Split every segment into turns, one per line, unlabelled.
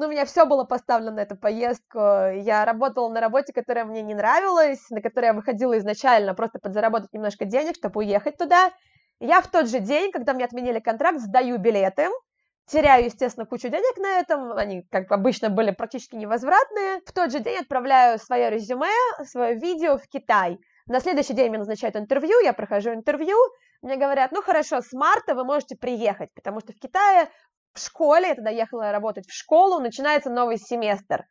Ну, у меня все было поставлено на эту поездку. Я работала на работе, которая мне не нравилась, на которой я выходила изначально просто подзаработать немножко денег, чтобы уехать туда. Я в тот же день, когда мне отменили контракт, сдаю билеты, теряю, естественно, кучу денег на этом, они, как обычно, были практически невозвратные. В тот же день отправляю свое резюме, свое видео в Китай. На следующий день мне назначают интервью, я прохожу интервью, мне говорят, ну хорошо, с марта вы можете приехать, потому что в Китае в школе, я тогда ехала работать в школу, начинается новый семестр.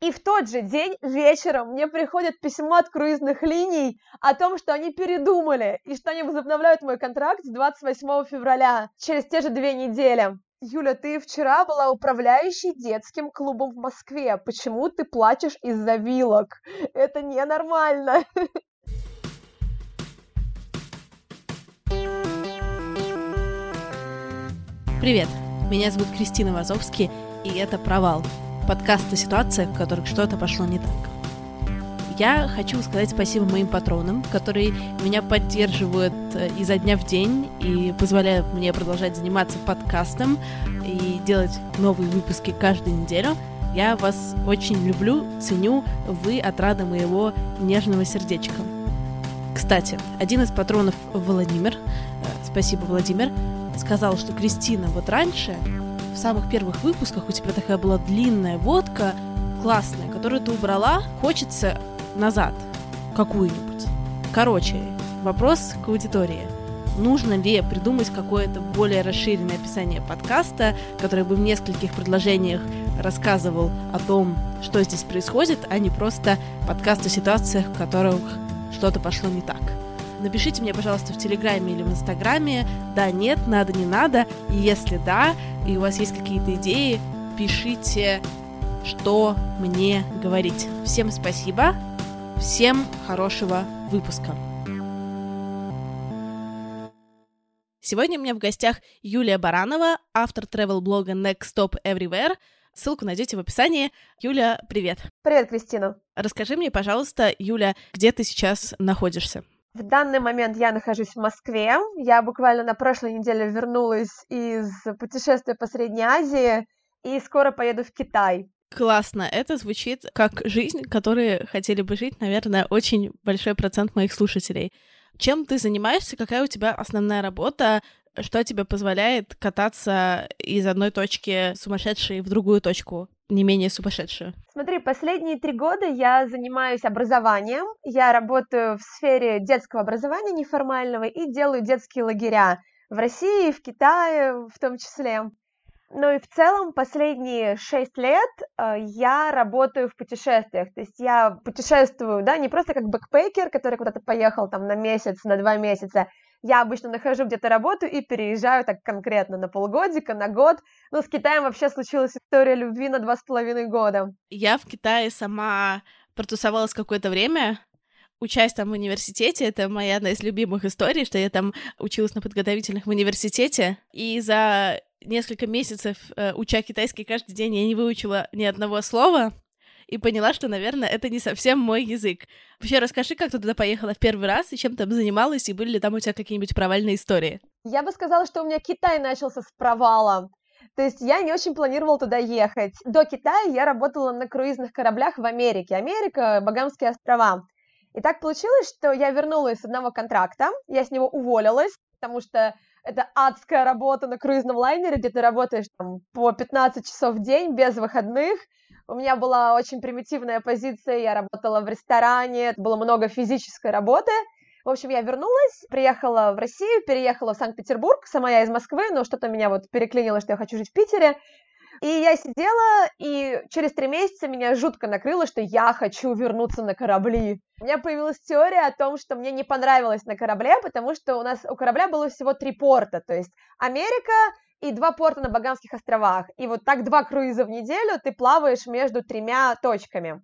И в тот же день вечером мне приходит письмо от круизных линий о том, что они передумали и что они возобновляют мой контракт с 28 февраля, через те же две недели. Юля, ты вчера была управляющей детским клубом в Москве. Почему ты плачешь из-за вилок? Это ненормально.
Привет, меня зовут Кристина Вазовский, и это «Провал» — подкаст о ситуациях, в которых что-то пошло не так. Я хочу сказать спасибо моим патронам, которые меня поддерживают э, изо дня в день и позволяют мне продолжать заниматься подкастом и делать новые выпуски каждую неделю. Я вас очень люблю, ценю, вы отрада моего нежного сердечка. Кстати, один из патронов Владимир, э, спасибо, Владимир, сказал, что Кристина, вот раньше, в самых первых выпусках у тебя такая была длинная водка, классная, которую ты убрала, хочется назад какую-нибудь. Короче, вопрос к аудитории. Нужно ли придумать какое-то более расширенное описание подкаста, которое бы в нескольких предложениях рассказывал о том, что здесь происходит, а не просто подкаст о ситуациях, в которых что-то пошло не так. Напишите мне, пожалуйста, в Телеграме или в Инстаграме, да, нет, надо, не надо. И если да, и у вас есть какие-то идеи, пишите, что мне говорить. Всем спасибо, всем хорошего выпуска. Сегодня у меня в гостях Юлия Баранова, автор travel-блога Next Stop Everywhere. Ссылку найдете в описании. Юля, привет.
Привет, Кристина.
Расскажи мне, пожалуйста, Юля, где ты сейчас находишься?
В данный момент я нахожусь в Москве. Я буквально на прошлой неделе вернулась из путешествия по Средней Азии и скоро поеду в Китай.
Классно. Это звучит как жизнь, которой хотели бы жить, наверное, очень большой процент моих слушателей. Чем ты занимаешься? Какая у тебя основная работа? Что тебе позволяет кататься из одной точки сумасшедшей в другую точку? Не менее сумасшедшую?
Смотри, последние три года я занимаюсь образованием. Я работаю в сфере детского образования неформального и делаю детские лагеря в России, в Китае в том числе. Ну и в целом последние шесть лет э, я работаю в путешествиях, то есть я путешествую, да, не просто как бэкпекер, который куда-то поехал там на месяц, на два месяца, я обычно нахожу где-то работу и переезжаю так конкретно на полгодика, на год. Ну, с Китаем вообще случилась история любви на два с половиной года.
Я в Китае сама протусовалась какое-то время, учась там в университете, это моя одна из любимых историй, что я там училась на подготовительных в университете, и за несколько месяцев, э, уча китайский каждый день, я не выучила ни одного слова, и поняла, что, наверное, это не совсем мой язык. Вообще, расскажи, как ты туда поехала в первый раз, и чем там занималась, и были ли там у тебя какие-нибудь провальные истории?
Я бы сказала, что у меня Китай начался с провала. То есть я не очень планировала туда ехать. До Китая я работала на круизных кораблях в Америке. Америка, Багамские острова. И так получилось, что я вернулась с одного контракта, я с него уволилась, потому что это адская работа на круизном лайнере, где ты работаешь там, по 15 часов в день без выходных. У меня была очень примитивная позиция, я работала в ресторане, это было много физической работы. В общем, я вернулась, приехала в Россию, переехала в Санкт-Петербург, сама я из Москвы, но что-то меня вот переклинило, что я хочу жить в Питере. И я сидела, и через три месяца меня жутко накрыло, что я хочу вернуться на корабли. У меня появилась теория о том, что мне не понравилось на корабле, потому что у нас у корабля было всего три порта, то есть Америка, и два порта на Багамских островах. И вот так два круиза в неделю ты плаваешь между тремя точками.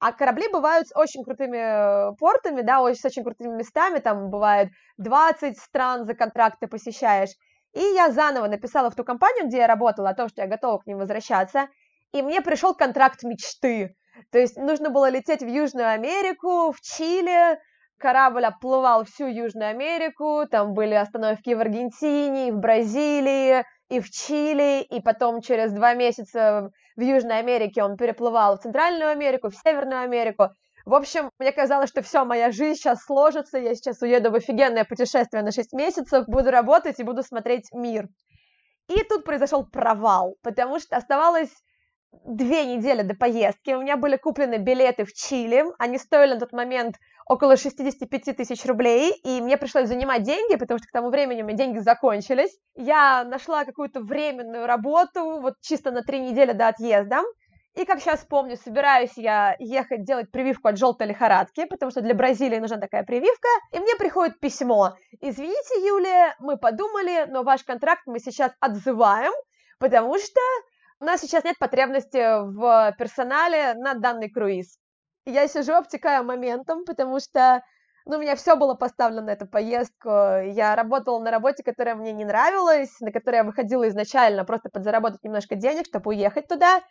А корабли бывают с очень крутыми э, портами, да, с очень крутыми местами, там бывает 20 стран за контракт ты посещаешь. И я заново написала в ту компанию, где я работала, о том, что я готова к ним возвращаться, и мне пришел контракт мечты. То есть нужно было лететь в Южную Америку, в Чили, корабль оплывал всю Южную Америку, там были остановки в Аргентине, в Бразилии, и в Чили, и потом через два месяца в Южной Америке он переплывал в Центральную Америку, в Северную Америку. В общем, мне казалось, что все, моя жизнь сейчас сложится, я сейчас уеду в офигенное путешествие на 6 месяцев, буду работать и буду смотреть мир. И тут произошел провал, потому что оставалось две недели до поездки, у меня были куплены билеты в Чили, они стоили на тот момент около 65 тысяч рублей, и мне пришлось занимать деньги, потому что к тому времени у меня деньги закончились. Я нашла какую-то временную работу, вот чисто на три недели до отъезда, и, как сейчас помню, собираюсь я ехать делать прививку от желтой лихорадки, потому что для Бразилии нужна такая прививка, и мне приходит письмо. Извините, Юлия, мы подумали, но ваш контракт мы сейчас отзываем, потому что у нас сейчас нет потребности в персонале на данный круиз. Я сижу, обтекаю моментом, потому что ну, у меня все было поставлено на эту поездку. Я работала на работе, которая мне не нравилась, на которой я выходила изначально просто подзаработать немножко денег, чтобы уехать туда.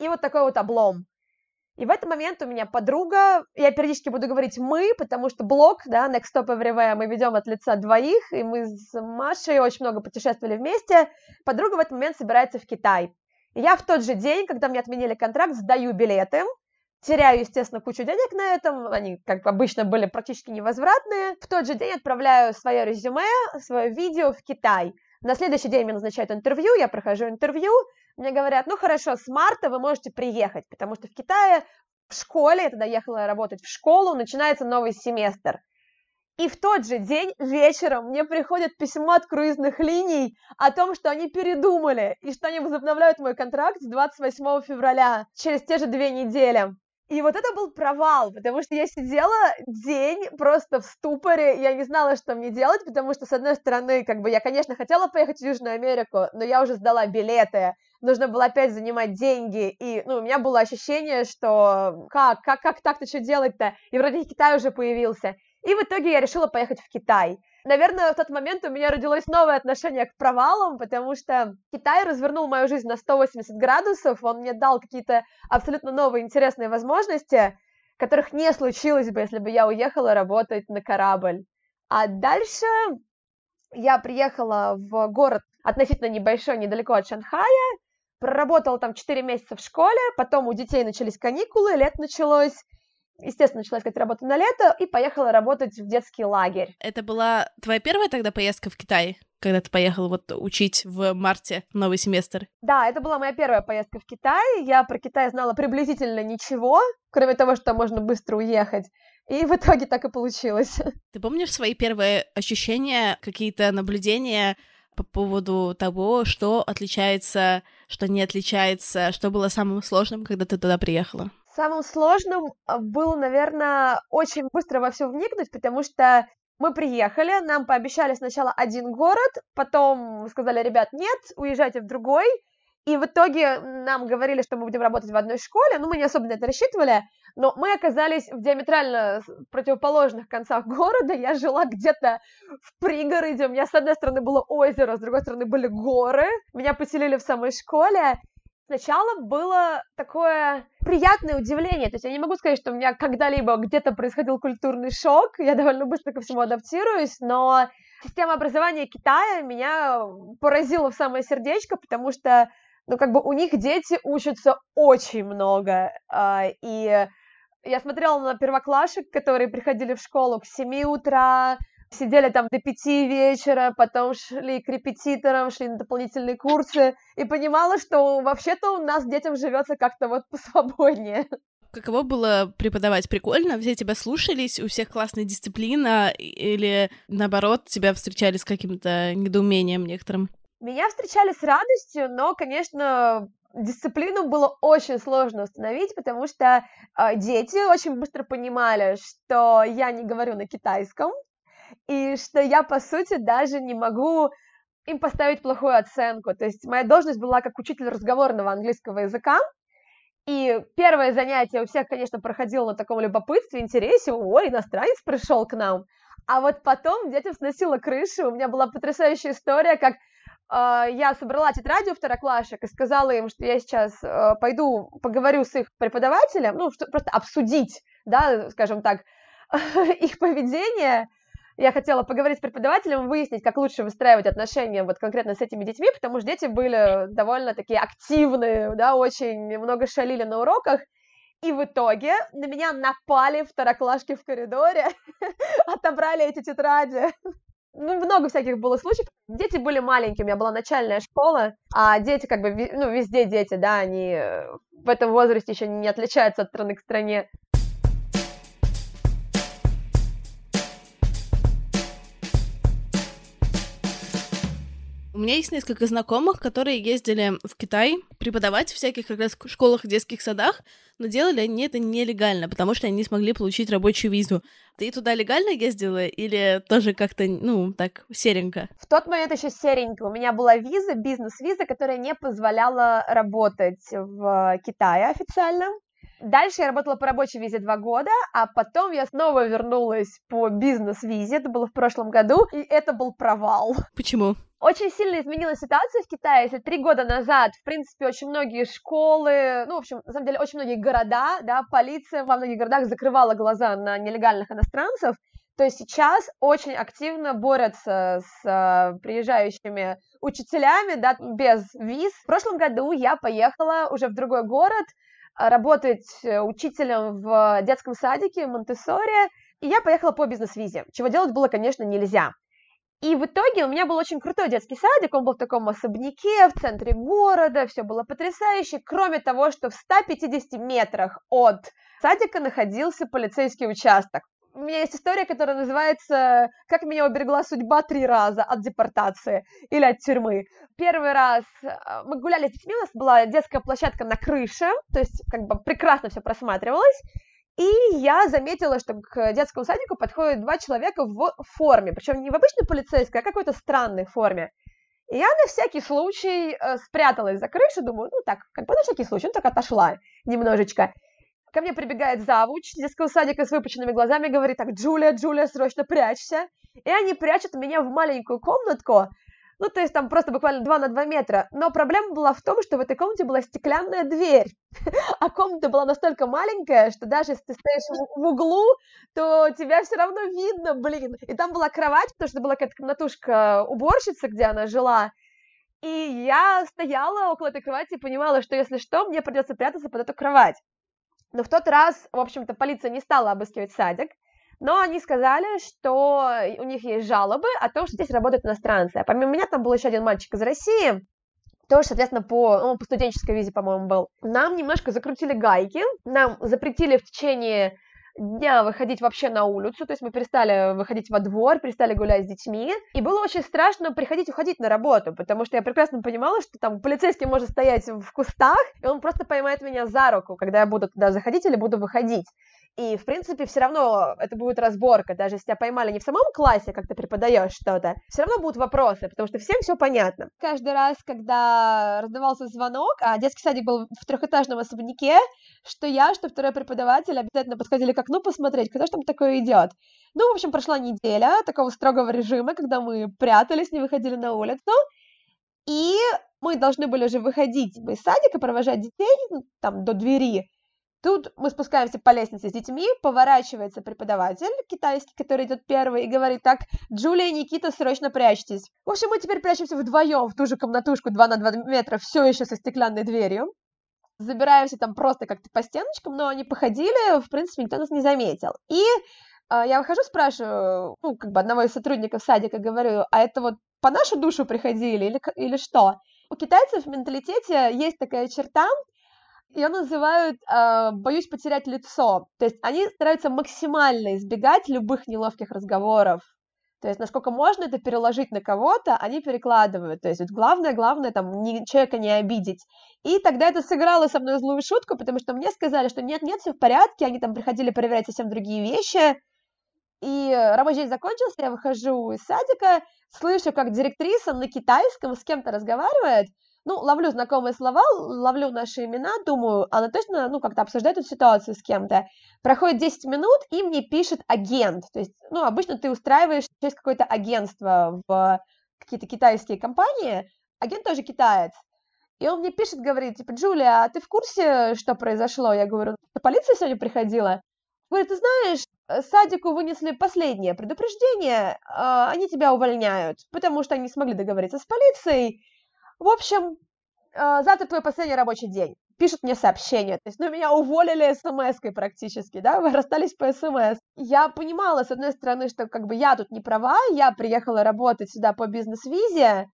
И вот такой вот облом. И в этот момент у меня подруга, я периодически буду говорить «мы», потому что блог, да, Next Stop Everywhere мы ведем от лица двоих, и мы с Машей очень много путешествовали вместе. Подруга в этот момент собирается в Китай. Я в тот же день, когда мне отменили контракт, сдаю билеты, теряю, естественно, кучу денег на этом, они, как обычно, были практически невозвратные. В тот же день отправляю свое резюме, свое видео в Китай. На следующий день мне назначают интервью, я прохожу интервью, мне говорят, ну хорошо, с марта вы можете приехать, потому что в Китае в школе, я тогда ехала работать в школу, начинается новый семестр. И в тот же день вечером мне приходит письмо от круизных линий о том, что они передумали и что они возобновляют мой контракт с 28 февраля, через те же две недели. И вот это был провал, потому что я сидела день просто в ступоре, я не знала, что мне делать, потому что, с одной стороны, как бы я, конечно, хотела поехать в Южную Америку, но я уже сдала билеты, нужно было опять занимать деньги, и, ну, у меня было ощущение, что как, как, как так-то что делать-то, и вроде Китай уже появился, и в итоге я решила поехать в Китай. Наверное, в тот момент у меня родилось новое отношение к провалам, потому что Китай развернул мою жизнь на 180 градусов, он мне дал какие-то абсолютно новые интересные возможности, которых не случилось бы, если бы я уехала работать на корабль. А дальше я приехала в город относительно небольшой, недалеко от Шанхая, проработала там 4 месяца в школе, потом у детей начались каникулы, лет началось, естественно, начала искать работу на лето и поехала работать в детский лагерь.
Это была твоя первая тогда поездка в Китай? когда ты поехала вот учить в марте новый семестр?
Да, это была моя первая поездка в Китай. Я про Китай знала приблизительно ничего, кроме того, что можно быстро уехать. И в итоге так и получилось.
Ты помнишь свои первые ощущения, какие-то наблюдения по поводу того, что отличается, что не отличается, что было самым сложным, когда ты туда приехала?
Самым сложным а, было, наверное, очень быстро во все вникнуть, потому что мы приехали, нам пообещали сначала один город, потом сказали, ребят, нет, уезжайте в другой, и в итоге нам говорили, что мы будем работать в одной школе, ну, мы не особо на это рассчитывали, но мы оказались в диаметрально противоположных концах города, я жила где-то в пригороде, у меня с одной стороны было озеро, с другой стороны были горы, меня поселили в самой школе, сначала было такое приятное удивление. То есть я не могу сказать, что у меня когда-либо где-то происходил культурный шок. Я довольно быстро ко всему адаптируюсь, но система образования Китая меня поразила в самое сердечко, потому что, ну, как бы у них дети учатся очень много. А, и я смотрела на первоклашек, которые приходили в школу к 7 утра, сидели там до пяти вечера, потом шли к репетиторам, шли на дополнительные курсы, и понимала, что вообще-то у нас детям живется как-то вот посвободнее.
Каково было преподавать? Прикольно? Все тебя слушались? У всех классная дисциплина? Или, наоборот, тебя встречали с каким-то недоумением некоторым?
Меня встречали с радостью, но, конечно, дисциплину было очень сложно установить, потому что э, дети очень быстро понимали, что я не говорю на китайском, и что я, по сути, даже не могу им поставить плохую оценку. То есть моя должность была как учитель разговорного английского языка, и первое занятие у всех, конечно, проходило на таком любопытстве, интересе, ой, иностранец пришел к нам. А вот потом детям сносило крышу, у меня была потрясающая история, как э, я собрала тетради у второклашек и сказала им, что я сейчас э, пойду поговорю с их преподавателем, ну, что, просто обсудить, да, скажем так, их поведение, я хотела поговорить с преподавателем, выяснить, как лучше выстраивать отношения вот конкретно с этими детьми, потому что дети были довольно такие активные, да, очень много шалили на уроках, и в итоге на меня напали второклашки в коридоре, отобрали эти тетради. Ну, много всяких было случаев. Дети были маленькие, у меня была начальная школа, а дети как бы, ну, везде дети, да, они э, в этом возрасте еще не отличаются от страны к стране.
Меня есть несколько знакомых, которые ездили в Китай преподавать в всяких как раз школах, детских садах, но делали они это нелегально, потому что они не смогли получить рабочую визу. Ты туда легально ездила или тоже как-то, ну, так, серенько?
В тот момент еще серенько. У меня была виза, бизнес-виза, которая не позволяла работать в Китае официально. Дальше я работала по рабочей визе два года, а потом я снова вернулась по бизнес-визе, это было в прошлом году, и это был провал.
Почему?
Очень сильно изменилась ситуация в Китае, если три года назад, в принципе, очень многие школы, ну, в общем, на самом деле, очень многие города, да, полиция во многих городах закрывала глаза на нелегальных иностранцев, то есть сейчас очень активно борются с э, приезжающими учителями, да, без виз. В прошлом году я поехала уже в другой город работать э, учителем в детском садике монте и я поехала по бизнес-визе, чего делать было, конечно, нельзя. И в итоге у меня был очень крутой детский садик, он был в таком особняке в центре города, все было потрясающе, кроме того, что в 150 метрах от садика находился полицейский участок. У меня есть история, которая называется «Как меня уберегла судьба три раза от депортации или от тюрьмы». Первый раз э, мы гуляли с детьми, у нас была детская площадка на крыше, то есть как бы прекрасно все просматривалось, и я заметила, что к детскому садику подходят два человека в форме, причем не в обычной полицейской, а какой-то странной форме. И я на всякий случай э, спряталась за крышу, думаю, ну так, как на всякий случай, ну так отошла немножечко. Ко мне прибегает завуч детского садика с выпученными глазами, говорит так, Джулия, Джулия, срочно прячься. И они прячут меня в маленькую комнатку, ну, то есть там просто буквально 2 на 2 метра. Но проблема была в том, что в этой комнате была стеклянная дверь. А комната была настолько маленькая, что даже если ты стоишь в углу, то тебя все равно видно, блин. И там была кровать, потому что была какая-то комнатушка уборщицы, где она жила. И я стояла около этой кровати и понимала, что если что, мне придется прятаться под эту кровать. Но в тот раз, в общем-то, полиция не стала обыскивать садик, но они сказали, что у них есть жалобы о том, что здесь работают иностранцы. А помимо меня там был еще один мальчик из России, тоже, соответственно, по, ну, по студенческой визе, по-моему, был. Нам немножко закрутили гайки, нам запретили в течение дня выходить вообще на улицу, то есть мы перестали выходить во двор, перестали гулять с детьми, и было очень страшно приходить уходить на работу, потому что я прекрасно понимала, что там полицейский может стоять в кустах, и он просто поймает меня за руку, когда я буду туда заходить или буду выходить. И, в принципе, все равно это будет разборка, даже если тебя поймали не в самом классе, как ты преподаешь что-то, все равно будут вопросы, потому что всем все понятно. Каждый раз, когда раздавался звонок, а детский садик был в трехэтажном особняке, что я, что второй преподаватель обязательно подходили к окну посмотреть, кто же там такое идет. Ну, в общем, прошла неделя такого строгого режима, когда мы прятались, не выходили на улицу, и мы должны были уже выходить из садика, провожать детей ну, там до двери, Тут мы спускаемся по лестнице с детьми, поворачивается преподаватель китайский, который идет первый, и говорит так, Джулия Никита, срочно прячьтесь. В общем, мы теперь прячемся вдвоем в ту же комнатушку 2 на 2 метра, все еще со стеклянной дверью. Забираемся там просто как-то по стеночкам, но они походили, в принципе, никто нас не заметил. И э, я выхожу, спрашиваю, ну, как бы одного из сотрудников садика, говорю, а это вот по нашу душу приходили или, или что? У китайцев в менталитете есть такая черта, ее называют э, «боюсь потерять лицо». То есть они стараются максимально избегать любых неловких разговоров. То есть насколько можно это переложить на кого-то, они перекладывают. То есть вот главное, главное там не, человека не обидеть. И тогда это сыграло со мной злую шутку, потому что мне сказали, что нет-нет, все в порядке, они там приходили проверять совсем другие вещи. И рабочий день закончился, я выхожу из садика, слышу, как директриса на китайском с кем-то разговаривает, ну, ловлю знакомые слова, ловлю наши имена, думаю, она точно, ну, как-то обсуждает эту ситуацию с кем-то. Проходит 10 минут, и мне пишет агент. То есть, ну, обычно ты устраиваешь через какое-то агентство в какие-то китайские компании, агент тоже китаец. И он мне пишет, говорит, типа, Джулия, а ты в курсе, что произошло? Я говорю, полиция сегодня приходила? Говорит, ты знаешь, садику вынесли последнее предупреждение, а, они тебя увольняют, потому что они не смогли договориться с полицией, в общем, э, завтра твой последний рабочий день. Пишут мне сообщение. То есть, ну, меня уволили смс-кой практически, да, вы расстались по смс. Я понимала, с одной стороны, что как бы я тут не права, я приехала работать сюда по бизнес-визе,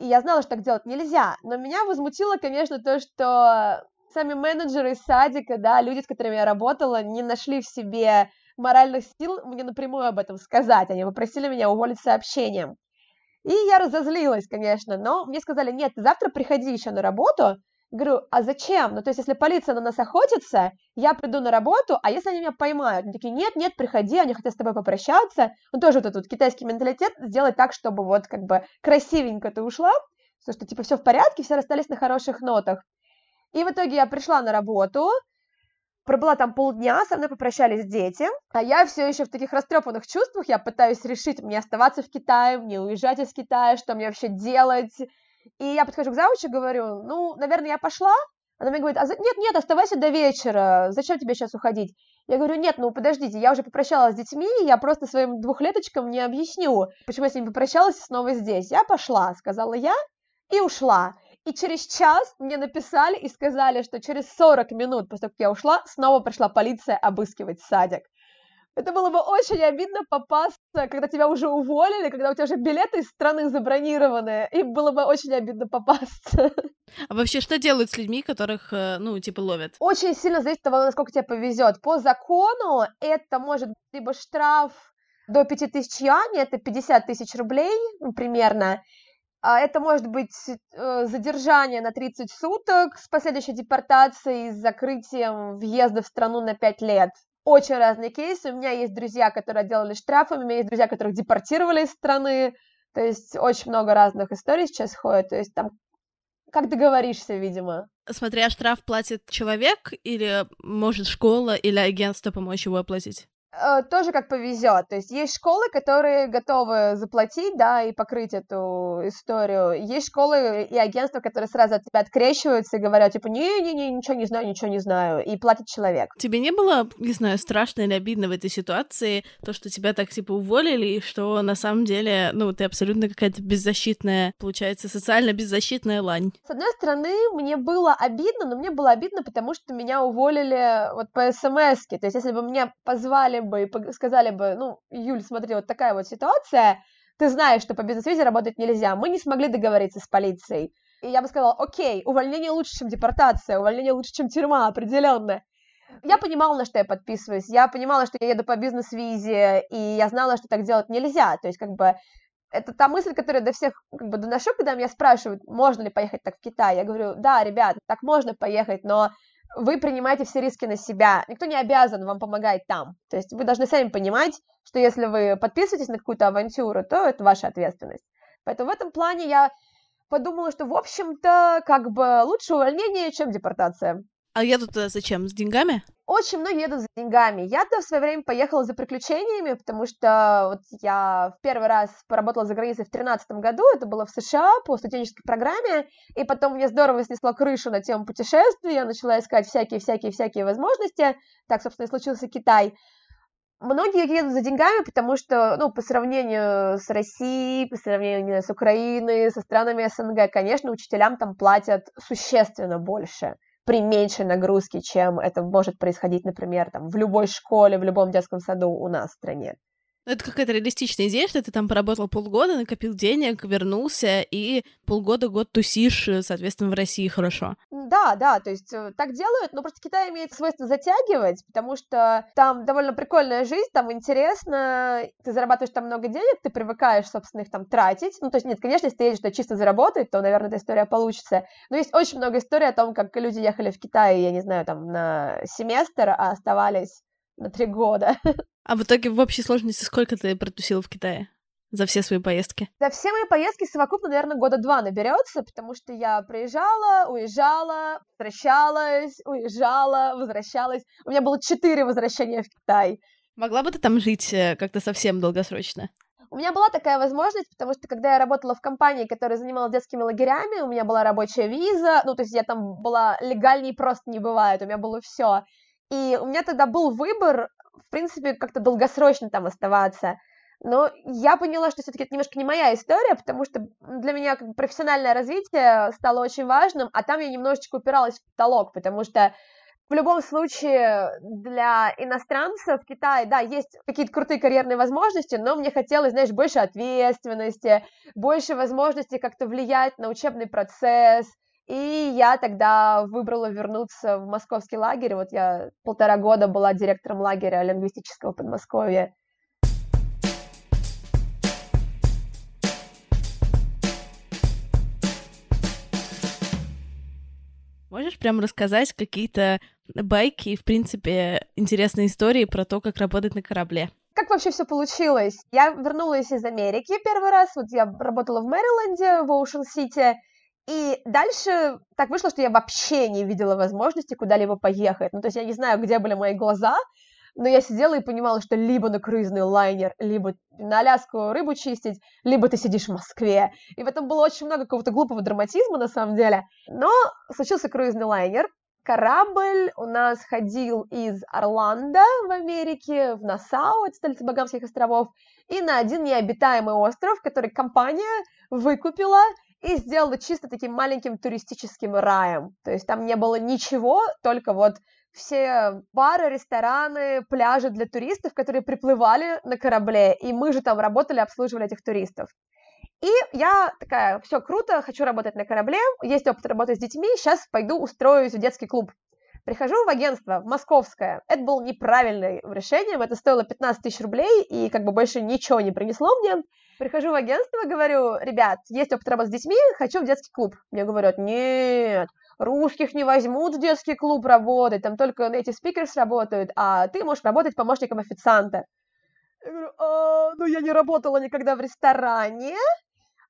и я знала, что так делать нельзя. Но меня возмутило, конечно, то, что сами менеджеры из садика, да, люди, с которыми я работала, не нашли в себе моральных сил мне напрямую об этом сказать. Они попросили меня уволить сообщением. И я разозлилась, конечно, но мне сказали, нет, завтра приходи еще на работу. Говорю, а зачем? Ну, то есть, если полиция на нас охотится, я приду на работу, а если они меня поймают? Они такие, нет, нет, приходи, они хотят с тобой попрощаться. Ну, тоже вот этот вот китайский менталитет, сделать так, чтобы вот как бы красивенько ты ушла, что, что типа все в порядке, все расстались на хороших нотах. И в итоге я пришла на работу, пробыла там полдня, со мной попрощались дети, а я все еще в таких растрепанных чувствах, я пытаюсь решить, мне оставаться в Китае, мне уезжать из Китая, что мне вообще делать. И я подхожу к завучу и говорю, ну, наверное, я пошла? Она мне говорит, а за... нет, нет, оставайся до вечера, зачем тебе сейчас уходить? Я говорю, нет, ну подождите, я уже попрощалась с детьми, я просто своим двухлеточкам не объясню, почему я с ними попрощалась и снова здесь. Я пошла, сказала я, и ушла. И через час мне написали и сказали, что через 40 минут после того, как я ушла, снова пришла полиция обыскивать садик. Это было бы очень обидно попасться, когда тебя уже уволили, когда у тебя уже билеты из страны забронированы, и было бы очень обидно попасться.
А вообще, что делают с людьми, которых, э, ну, типа, ловят?
Очень сильно зависит от того, насколько тебе повезет. По закону это может быть либо штраф до 5000 юаней, это 50 тысяч рублей ну, примерно, это может быть э, задержание на 30 суток с последующей депортацией, с закрытием въезда в страну на 5 лет. Очень разные кейсы. У меня есть друзья, которые делали штрафы, у меня есть друзья, которых депортировали из страны. То есть очень много разных историй сейчас ходит. То есть там как договоришься, видимо.
Смотря штраф платит человек или может школа или агентство помочь его оплатить?
Э, тоже как повезет. То есть есть школы, которые готовы заплатить, да, и покрыть эту историю. Есть школы и агентства, которые сразу от тебя открещиваются и говорят, типа, не-не-не, ничего не знаю, ничего не знаю, и платит человек.
Тебе не было, не знаю, страшно или обидно в этой ситуации, то, что тебя так, типа, уволили, и что на самом деле, ну, ты абсолютно какая-то беззащитная, получается, социально беззащитная лань?
С одной стороны, мне было обидно, но мне было обидно, потому что меня уволили вот по смс -ке. То есть, если бы меня позвали бы и сказали бы, ну, Юль, смотри, вот такая вот ситуация, ты знаешь, что по бизнес-визе работать нельзя, мы не смогли договориться с полицией. И я бы сказала, окей, увольнение лучше, чем депортация, увольнение лучше, чем тюрьма, определенно. Я понимала, на что я подписываюсь, я понимала, что я еду по бизнес-визе, и я знала, что так делать нельзя. То есть, как бы, это та мысль, которая до всех как бы доношу, когда меня спрашивают, можно ли поехать так в Китай. Я говорю, да, ребят, так можно поехать, но вы принимаете все риски на себя. Никто не обязан вам помогать там. То есть вы должны сами понимать, что если вы подписываетесь на какую-то авантюру, то это ваша ответственность. Поэтому в этом плане я подумала, что, в общем-то, как бы лучше увольнение, чем депортация.
А едут туда зачем? С деньгами?
Очень многие едут за деньгами. Я-то в свое время поехала за приключениями, потому что вот я в первый раз поработала за границей в 2013 году, это было в США по студенческой программе, и потом мне здорово снесло крышу на тему путешествий, я начала искать всякие-всякие-всякие возможности, так, собственно, и случился Китай. Многие едут за деньгами, потому что, ну, по сравнению с Россией, по сравнению с Украиной, со странами СНГ, конечно, учителям там платят существенно больше при меньшей нагрузке, чем это может происходить, например, там, в любой школе, в любом детском саду у нас в стране.
Это какая-то реалистичная идея, что ты там поработал полгода, накопил денег, вернулся, и полгода-год тусишь, э, соответственно, в России хорошо.
Да, да, то есть э, так делают, но просто Китай имеет свойство затягивать, потому что там довольно прикольная жизнь, там интересно, ты зарабатываешь там много денег, ты привыкаешь, собственно, их там тратить. Ну, то есть, нет, конечно, если ты едешь туда чисто заработать, то, наверное, эта история получится. Но есть очень много историй о том, как люди ехали в Китай, я не знаю, там, на семестр, а оставались на три года.
А в итоге в общей сложности сколько ты протусила в Китае? за все свои поездки?
За все мои поездки совокупно, наверное, года два наберется, потому что я приезжала, уезжала, возвращалась, уезжала, возвращалась. У меня было четыре возвращения в Китай.
Могла бы ты там жить э, как-то совсем долгосрочно?
У меня была такая возможность, потому что когда я работала в компании, которая занималась детскими лагерями, у меня была рабочая виза, ну, то есть я там была легальней просто не бывает, у меня было все. И у меня тогда был выбор, в принципе, как-то долгосрочно там оставаться. Но я поняла, что все-таки это немножко не моя история, потому что для меня как бы, профессиональное развитие стало очень важным, а там я немножечко упиралась в потолок, потому что в любом случае для иностранцев в Китае, да, есть какие-то крутые карьерные возможности, но мне хотелось, знаешь, больше ответственности, больше возможности как-то влиять на учебный процесс, и я тогда выбрала вернуться в московский лагерь. Вот я полтора года была директором лагеря лингвистического Подмосковья.
Можешь прям рассказать какие-то байки и, в принципе, интересные истории про то, как работать на корабле?
Как вообще все получилось? Я вернулась из Америки первый раз, вот я работала в Мэриленде, в Оушен-Сити, и дальше так вышло, что я вообще не видела возможности куда-либо поехать. Ну, то есть я не знаю, где были мои глаза, но я сидела и понимала, что либо на круизный лайнер, либо на Аляску рыбу чистить, либо ты сидишь в Москве. И в этом было очень много какого-то глупого драматизма, на самом деле. Но случился круизный лайнер, корабль у нас ходил из Орландо в Америке, в Нассау, это столица Багамских островов, и на один необитаемый остров, который компания выкупила и сделала чисто таким маленьким туристическим раем. То есть там не было ничего, только вот все бары, рестораны, пляжи для туристов, которые приплывали на корабле, и мы же там работали, обслуживали этих туристов. И я такая, все круто, хочу работать на корабле, есть опыт работы с детьми, сейчас пойду устроюсь в детский клуб. Прихожу в агентство, в московское. Это было неправильным решением, это стоило 15 тысяч рублей, и как бы больше ничего не принесло мне. Прихожу в агентство, говорю, ребят, есть опыт работы с детьми, хочу в детский клуб. Мне говорят, нет, русских не возьмут в детский клуб работать, там только эти спикерс работают, а ты можешь работать помощником официанта. Я говорю, а, ну я не работала никогда в ресторане.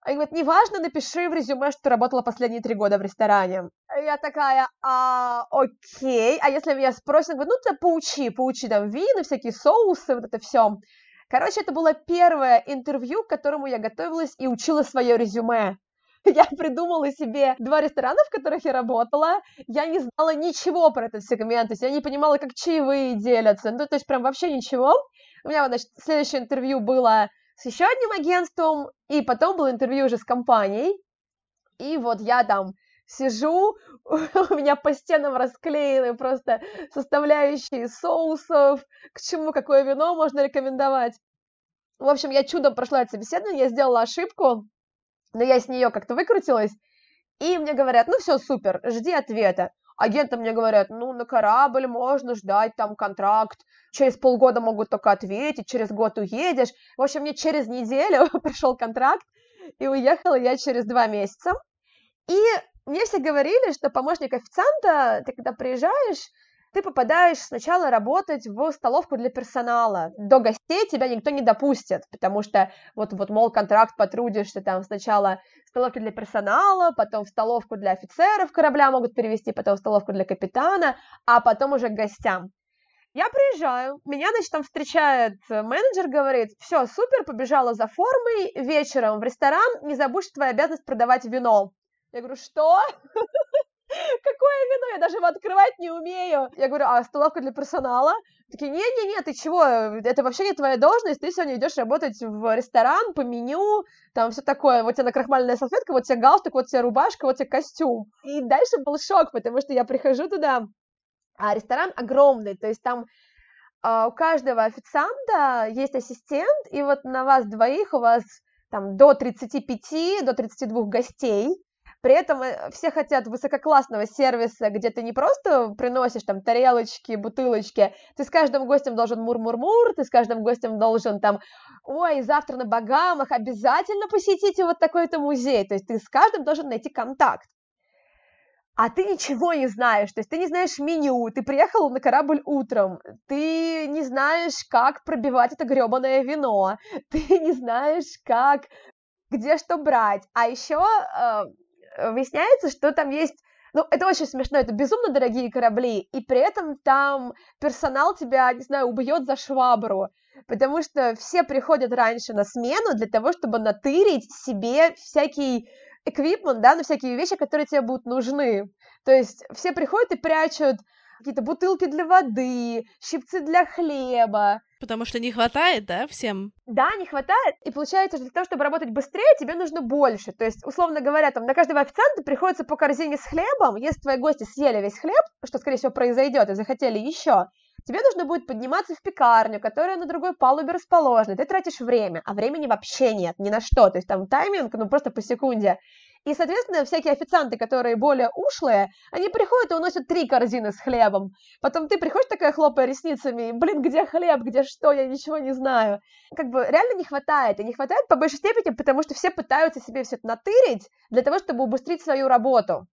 Они говорят, неважно, напиши в резюме, что ты работала последние три года в ресторане. Я такая, а, окей, а если меня спросят, говорю, ну ты поучи, поучи там вина, всякие соусы, вот это все. Короче, это было первое интервью, к которому я готовилась и учила свое резюме. Я придумала себе два ресторана, в которых я работала. Я не знала ничего про этот сегмент, то есть я не понимала, как чаевые делятся. Ну, то есть прям вообще ничего. У меня, значит, следующее интервью было с еще одним агентством, и потом было интервью уже с компанией. И вот я там сижу, у меня по стенам расклеены просто составляющие соусов, к чему какое вино можно рекомендовать. В общем, я чудом прошла это собеседование, я сделала ошибку, но я с нее как-то выкрутилась, и мне говорят, ну все, супер, жди ответа. Агенты мне говорят, ну, на корабль можно ждать там контракт, через полгода могут только ответить, через год уедешь. В общем, мне через неделю пришел контракт, и уехала я через два месяца. И мне все говорили, что помощник официанта, ты когда приезжаешь, ты попадаешь сначала работать в столовку для персонала. До гостей тебя никто не допустит, потому что вот, вот мол, контракт потрудишься там сначала в столовке для персонала, потом в столовку для офицеров корабля могут перевести, потом в столовку для капитана, а потом уже к гостям. Я приезжаю, меня, значит, там встречает менеджер, говорит, все, супер, побежала за формой, вечером в ресторан, не забудь, что твоя обязанность продавать вино. Я говорю, что? Какое вино? Я даже его открывать не умею. Я говорю, а столовка для персонала? Такие, не-не-не, ты чего? Это вообще не твоя должность. Ты сегодня идешь работать в ресторан по меню, там все такое. Вот тебе накрахмаленная салфетка, вот тебе галстук, вот тебе рубашка, вот тебе костюм. И дальше был шок, потому что я прихожу туда, а ресторан огромный, то есть там Uh, у каждого официанта есть ассистент, и вот на вас двоих у вас там до 35, до 32 гостей, при этом э, все хотят высококлассного сервиса, где ты не просто приносишь там тарелочки, бутылочки, ты с каждым гостем должен мур-мур-мур, ты с каждым гостем должен там, ой, завтра на Багамах обязательно посетите вот такой-то музей, то есть ты с каждым должен найти контакт. а ты ничего не знаешь, то есть ты не знаешь меню, ты приехал на корабль утром, ты не знаешь, как пробивать это гребаное вино, ты не знаешь, как, где что брать, а еще э, выясняется, что там есть ну, это очень смешно, это безумно дорогие корабли, и при этом там персонал тебя, не знаю, убьет за швабру, потому что все приходят раньше на смену для того, чтобы натырить себе всякий эквипмент, да, на всякие вещи, которые тебе будут нужны. То есть все приходят и прячут какие-то бутылки для воды, щипцы для хлеба.
Потому что не хватает, да, всем?
Да, не хватает. И получается, что для того, чтобы работать быстрее, тебе нужно больше. То есть, условно говоря, там на каждого официанта приходится по корзине с хлебом. Если твои гости съели весь хлеб, что, скорее всего, произойдет, и захотели еще, тебе нужно будет подниматься в пекарню, которая на другой палубе расположена. Ты тратишь время, а времени вообще нет, ни на что. То есть там тайминг, ну просто по секунде. И, соответственно, всякие официанты, которые более ушлые, они приходят и уносят три корзины с хлебом. Потом ты приходишь такая, хлопая ресницами, блин, где хлеб, где что, я ничего не знаю. Как бы реально не хватает. И не хватает по большей степени, потому что все пытаются себе все это натырить для того, чтобы убыстрить свою работу.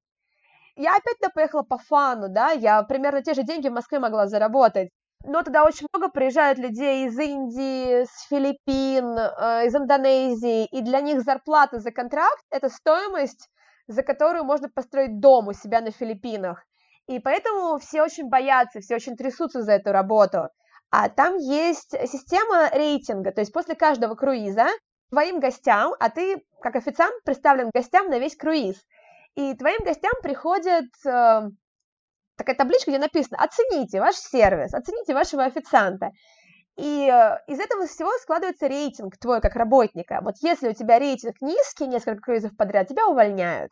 Я опять-то поехала по фану, да, я примерно те же деньги в Москве могла заработать но туда очень много приезжают людей из Индии, с Филиппин, э, из Индонезии, и для них зарплата за контракт – это стоимость, за которую можно построить дом у себя на Филиппинах. И поэтому все очень боятся, все очень трясутся за эту работу. А там есть система рейтинга, то есть после каждого круиза твоим гостям, а ты как официант представлен гостям на весь круиз, и твоим гостям приходят э, такая табличка, где написано «Оцените ваш сервис, оцените вашего официанта». И э, из этого всего складывается рейтинг твой как работника. Вот если у тебя рейтинг низкий, несколько круизов подряд, тебя увольняют.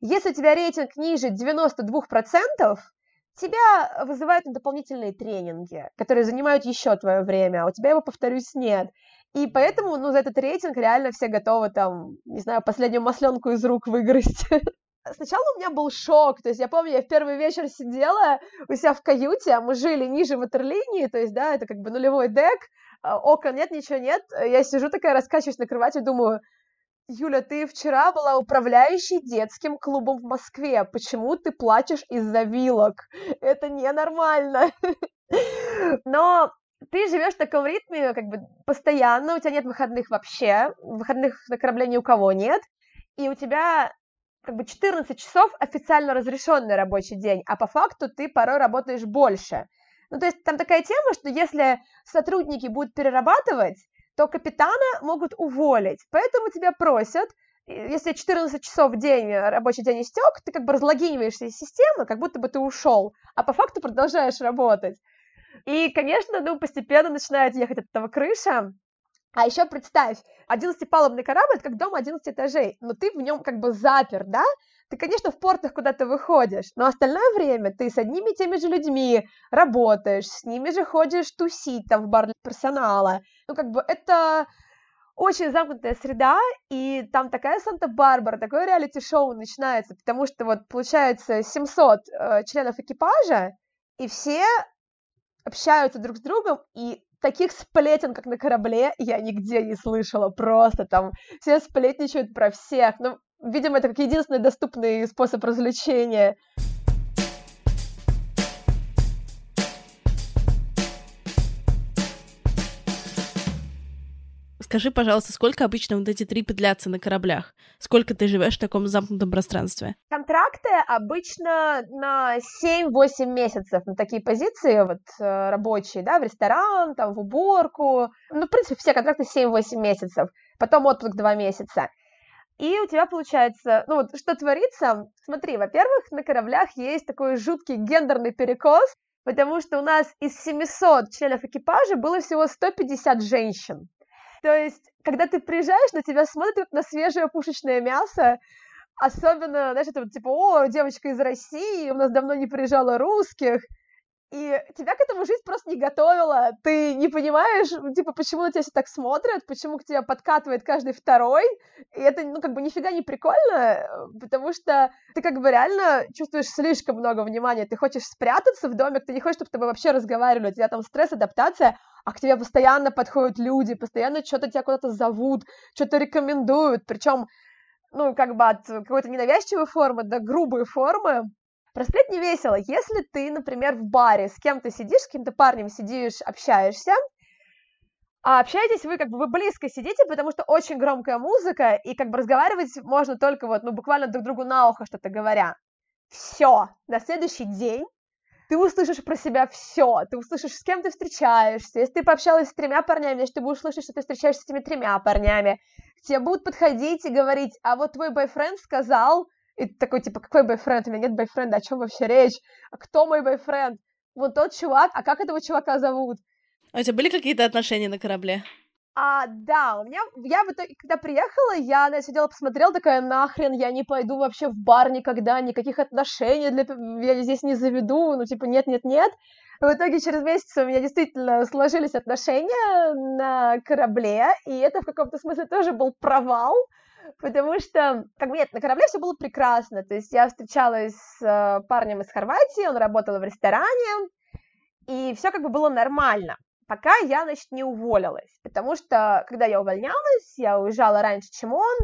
Если у тебя рейтинг ниже 92%, тебя вызывают на дополнительные тренинги, которые занимают еще твое время, а у тебя его, повторюсь, нет. И поэтому, ну, за этот рейтинг реально все готовы там, не знаю, последнюю масленку из рук выгрызть. Сначала у меня был шок, то есть я помню, я в первый вечер сидела у себя в каюте, а мы жили ниже ватерлинии, то есть, да, это как бы нулевой дек, а, окон нет, ничего нет, я сижу такая, раскачиваюсь на кровати, думаю, Юля, ты вчера была управляющей детским клубом в Москве, почему ты плачешь из-за вилок? Это ненормально. Но ты живешь в таком ритме, как бы постоянно, у тебя нет выходных вообще, выходных на корабле ни у кого нет, и у тебя как бы 14 часов официально разрешенный рабочий день, а по факту ты порой работаешь больше. Ну, то есть там такая тема, что если сотрудники будут перерабатывать, то капитана могут уволить. Поэтому тебя просят, если 14 часов в день рабочий день истек, ты как бы разлогиниваешься из системы, как будто бы ты ушел, а по факту продолжаешь работать. И, конечно, ну, постепенно начинает ехать от этого крыша, а еще представь, 11-палубный корабль – это как дом 11 этажей, но ты в нем как бы запер, да? Ты, конечно, в портах куда-то выходишь, но остальное время ты с одними и теми же людьми работаешь, с ними же ходишь тусить там в бар для персонала. Ну, как бы это очень замкнутая среда, и там такая Санта-Барбара, такое реалити-шоу начинается, потому что вот получается 700 э, членов экипажа, и все общаются друг с другом, и таких сплетен, как на корабле, я нигде не слышала. Просто там все сплетничают про всех. Ну, видимо, это как единственный доступный способ развлечения.
Скажи, пожалуйста, сколько обычно вот эти три длятся на кораблях? Сколько ты живешь в таком замкнутом пространстве?
Контракты обычно на 7-8 месяцев на такие позиции вот э, рабочие, да, в ресторан, там, в уборку. Ну, в принципе, все контракты 7-8 месяцев. Потом отпуск 2 месяца. И у тебя получается, ну вот что творится, смотри, во-первых, на кораблях есть такой жуткий гендерный перекос, потому что у нас из 700 членов экипажа было всего 150 женщин. То есть, когда ты приезжаешь, на тебя смотрят на свежее пушечное мясо, особенно, знаешь, это вот типа, о, девочка из России, у нас давно не приезжала русских, и тебя к этому жизнь просто не готовила. Ты не понимаешь, типа, почему на тебя все так смотрят, почему к тебе подкатывает каждый второй. И это, ну, как бы нифига не прикольно, потому что ты как бы реально чувствуешь слишком много внимания. Ты хочешь спрятаться в домик, ты не хочешь, чтобы с тобой вообще разговаривали. У тебя там стресс, адаптация, а к тебе постоянно подходят люди, постоянно что-то тебя куда-то зовут, что-то рекомендуют. Причем ну, как бы от какой-то ненавязчивой формы до грубой формы, Про сплетни весело. Если ты, например, в баре с кем-то сидишь, с каким-то парнем сидишь, общаешься, а общаетесь вы как бы вы близко сидите, потому что очень громкая музыка, и как бы разговаривать можно только вот, ну, буквально друг другу на ухо что-то говоря. Все, на следующий день ты услышишь про себя все, ты услышишь, с кем ты встречаешься. Если ты пообщалась с тремя парнями, значит, ты будешь слышать, что ты встречаешься с этими тремя парнями. Тебе будут подходить и говорить, а вот твой бойфренд сказал, и такой, типа, какой бойфренд? У меня нет бойфренда, о чем вообще речь? А кто мой бойфренд? Вот тот чувак, а как этого чувака зовут?
А у тебя были какие-то отношения на корабле?
А, да, у меня, я в итоге, когда приехала, я на сидела, посмотрела, такая, нахрен, я не пойду вообще в бар никогда, никаких отношений для, я здесь не заведу, ну, типа, нет-нет-нет. В итоге через месяц у меня действительно сложились отношения на корабле, и это в каком-то смысле тоже был провал, потому что, как бы, нет, на корабле все было прекрасно, то есть я встречалась с э, парнем из Хорватии, он работал в ресторане, и все как бы было нормально. Пока я, значит, не уволилась, потому что, когда я увольнялась, я уезжала раньше, чем он,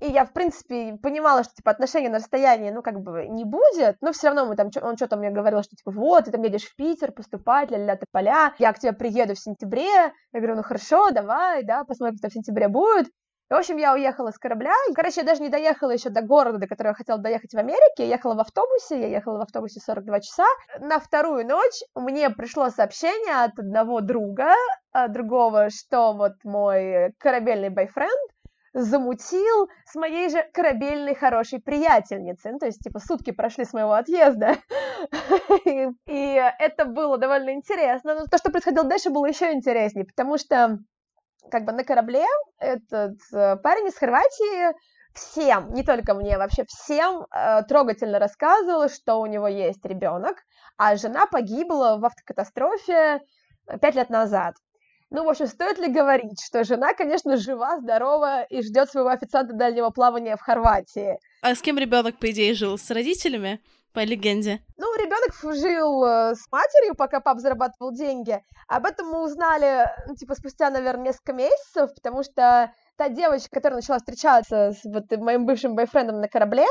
и я, в принципе, понимала, что, типа, отношения на расстоянии, ну, как бы, не будет, но все равно мы там, он что-то мне говорил, что, типа, вот, ты там едешь в Питер поступать, ля-ля, ты поля, я к тебе приеду в сентябре, я говорю, ну, хорошо, давай, да, посмотрим, что в сентябре будет, в общем, я уехала с корабля. И, короче, я даже не доехала еще до города, до которого я хотела доехать в Америке. Я ехала в автобусе, я ехала в автобусе 42 часа. На вторую ночь мне пришло сообщение от одного друга, от другого, что вот мой корабельный бойфренд замутил с моей же корабельной хорошей приятельницей. Ну, то есть, типа, сутки прошли с моего отъезда. И это было довольно интересно. Но то, что происходило дальше, было еще интереснее, потому что как бы на корабле этот э, парень из Хорватии всем, не только мне, вообще всем э, трогательно рассказывал, что у него есть ребенок, а жена погибла в автокатастрофе пять лет назад. Ну, в общем, стоит ли говорить, что жена, конечно, жива, здорова и ждет своего официанта дальнего плавания в Хорватии.
А с кем ребенок, по идее, жил? С родителями? По легенде.
Ну, ребенок жил э, с матерью, пока пап зарабатывал деньги. Об этом мы узнали, ну, типа, спустя, наверное, несколько месяцев, потому что та девочка, которая начала встречаться с вот моим бывшим бойфрендом на корабле,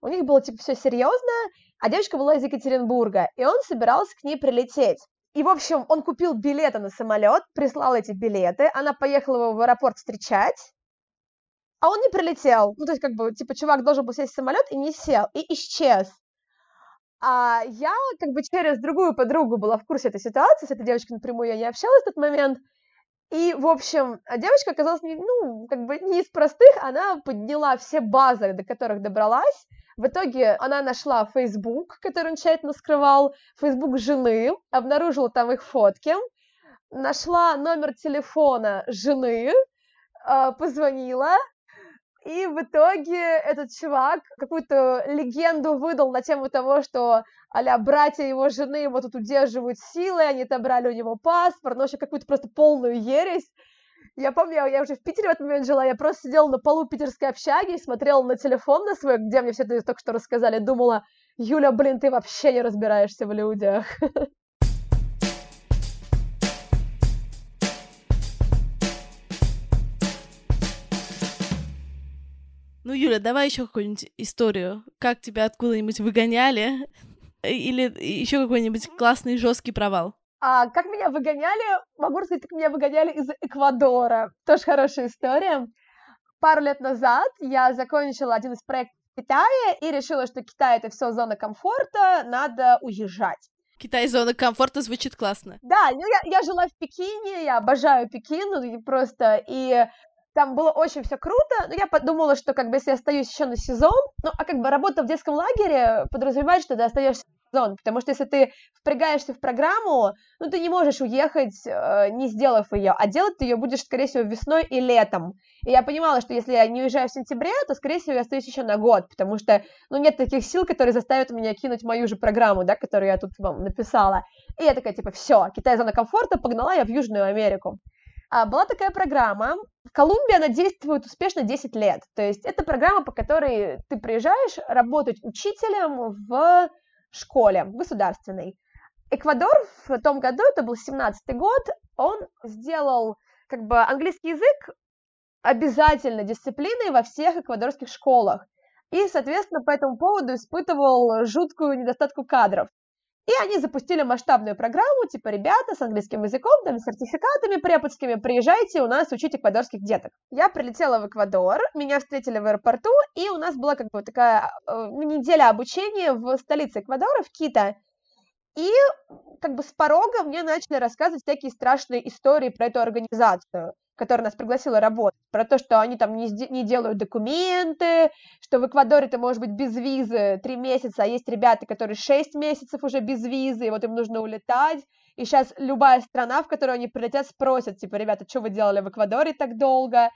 у них было, типа, все серьезно, а девочка была из Екатеринбурга, и он собирался к ней прилететь. И, в общем, он купил билеты на самолет, прислал эти билеты, она поехала его в аэропорт встречать, а он не прилетел. Ну, то есть, как бы, типа, чувак должен был сесть в самолет и не сел, и исчез. А я как бы через другую подругу была в курсе этой ситуации, с этой девочкой напрямую я не общалась в тот момент, и, в общем, девочка оказалась, ну, как бы не из простых, она подняла все базы, до которых добралась. В итоге она нашла Facebook, который он тщательно скрывал, Facebook жены, обнаружила там их фотки, нашла номер телефона жены, а, позвонила, и в итоге этот чувак какую-то легенду выдал на тему того, что а братья его жены его тут удерживают силой, они отобрали у него паспорт, ну, вообще какую-то просто полную ересь. Я помню, я, я уже в Питере в этот момент жила, я просто сидела на полу питерской общаги и смотрела на телефон на свой, где мне все это только что рассказали, думала, Юля, блин, ты вообще не разбираешься в людях.
Ну, Юля, давай еще какую-нибудь историю. Как тебя откуда-нибудь выгоняли? Или еще какой-нибудь классный жесткий провал?
А как меня выгоняли? Могу рассказать, как меня выгоняли из Эквадора. Тоже хорошая история. Пару лет назад я закончила один из проектов в Китае и решила, что Китай это все зона комфорта, надо уезжать.
Китай зона комфорта звучит классно.
Да, ну я, я жила в Пекине, я обожаю Пекин, ну, просто, и там было очень все круто, но я подумала, что как бы если я остаюсь еще на сезон, ну, а как бы работа в детском лагере подразумевает, что ты остаешься на сезон, потому что если ты впрягаешься в программу, ну, ты не можешь уехать, э, не сделав ее, а делать ты ее будешь, скорее всего, весной и летом. И я понимала, что если я не уезжаю в сентябре, то, скорее всего, я остаюсь еще на год, потому что, ну, нет таких сил, которые заставят меня кинуть мою же программу, да, которую я тут вам написала. И я такая, типа, все, Китай зона комфорта, погнала я в Южную Америку. А, была такая программа. В Колумбии она действует успешно 10 лет. То есть это программа, по которой ты приезжаешь работать учителем в школе государственной. Эквадор в том году, это был 17-й год, он сделал как бы английский язык обязательно дисциплиной во всех эквадорских школах. и, соответственно, по этому поводу испытывал жуткую недостатку кадров. И они запустили масштабную программу, типа, ребята, с английским языком, там, с сертификатами преподскими, приезжайте у нас учить эквадорских деток. Я прилетела в Эквадор, меня встретили в аэропорту, и у нас была как бы такая э, неделя обучения в столице Эквадора, в Кита. И как бы с порога мне начали рассказывать всякие страшные истории про эту организацию которая нас пригласила работать, про то, что они там не, не делают документы, что в Эквадоре ты можешь быть без визы три месяца, а есть ребята, которые шесть месяцев уже без визы, и вот им нужно улетать, и сейчас любая страна, в которую они прилетят, спросят, типа, ребята, что вы делали в Эквадоре так долго?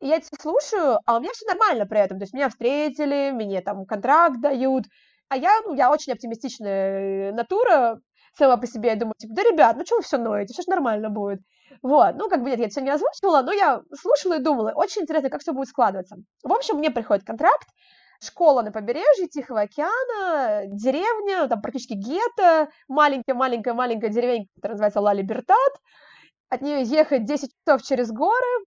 И я это слушаю, а у меня все нормально при этом, то есть меня встретили, мне там контракт дают, а я, ну, я очень оптимистичная натура, сама по себе, я думаю, типа, да, ребят, ну что вы все ноете, все же нормально будет. Вот, ну, как бы, нет, я все не озвучивала, но я слушала и думала, очень интересно, как все будет складываться. В общем, мне приходит контракт, школа на побережье Тихого океана, деревня, там практически гетто, маленькая-маленькая-маленькая деревенька, которая называется Ла Либертат, от нее ехать 10 часов через горы,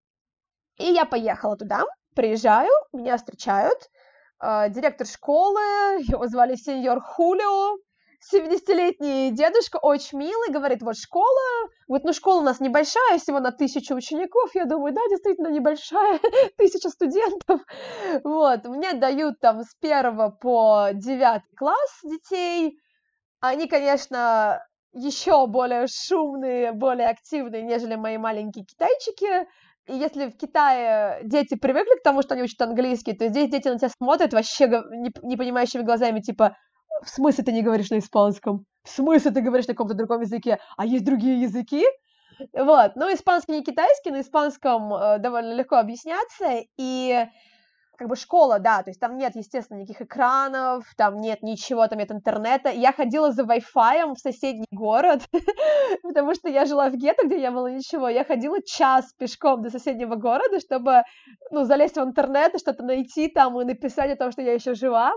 и я поехала туда, приезжаю, меня встречают, э, директор школы, его звали сеньор Хулио, 70-летний дедушка, очень милый, говорит, вот школа, вот, ну, школа у нас небольшая, всего на тысячу учеников, я думаю, да, действительно небольшая, тысяча студентов, вот, мне дают там с первого по девятый класс детей, они, конечно, еще более шумные, более активные, нежели мои маленькие китайчики, и если в Китае дети привыкли к тому, что они учат английский, то здесь дети на тебя смотрят вообще непонимающими глазами, типа, в смысле ты не говоришь на испанском? В смысле ты говоришь на каком-то другом языке? А есть другие языки? Вот, ну, испанский не китайский, на испанском э, довольно легко объясняться, и как бы школа, да, то есть там нет, естественно, никаких экранов, там нет ничего, там нет интернета. Я ходила за Wi-Fi в соседний город, потому что я жила в гетто, где не было ничего. Я ходила час пешком до соседнего города, чтобы, ну, залезть в интернет и что-то найти там и написать о том, что я еще жива.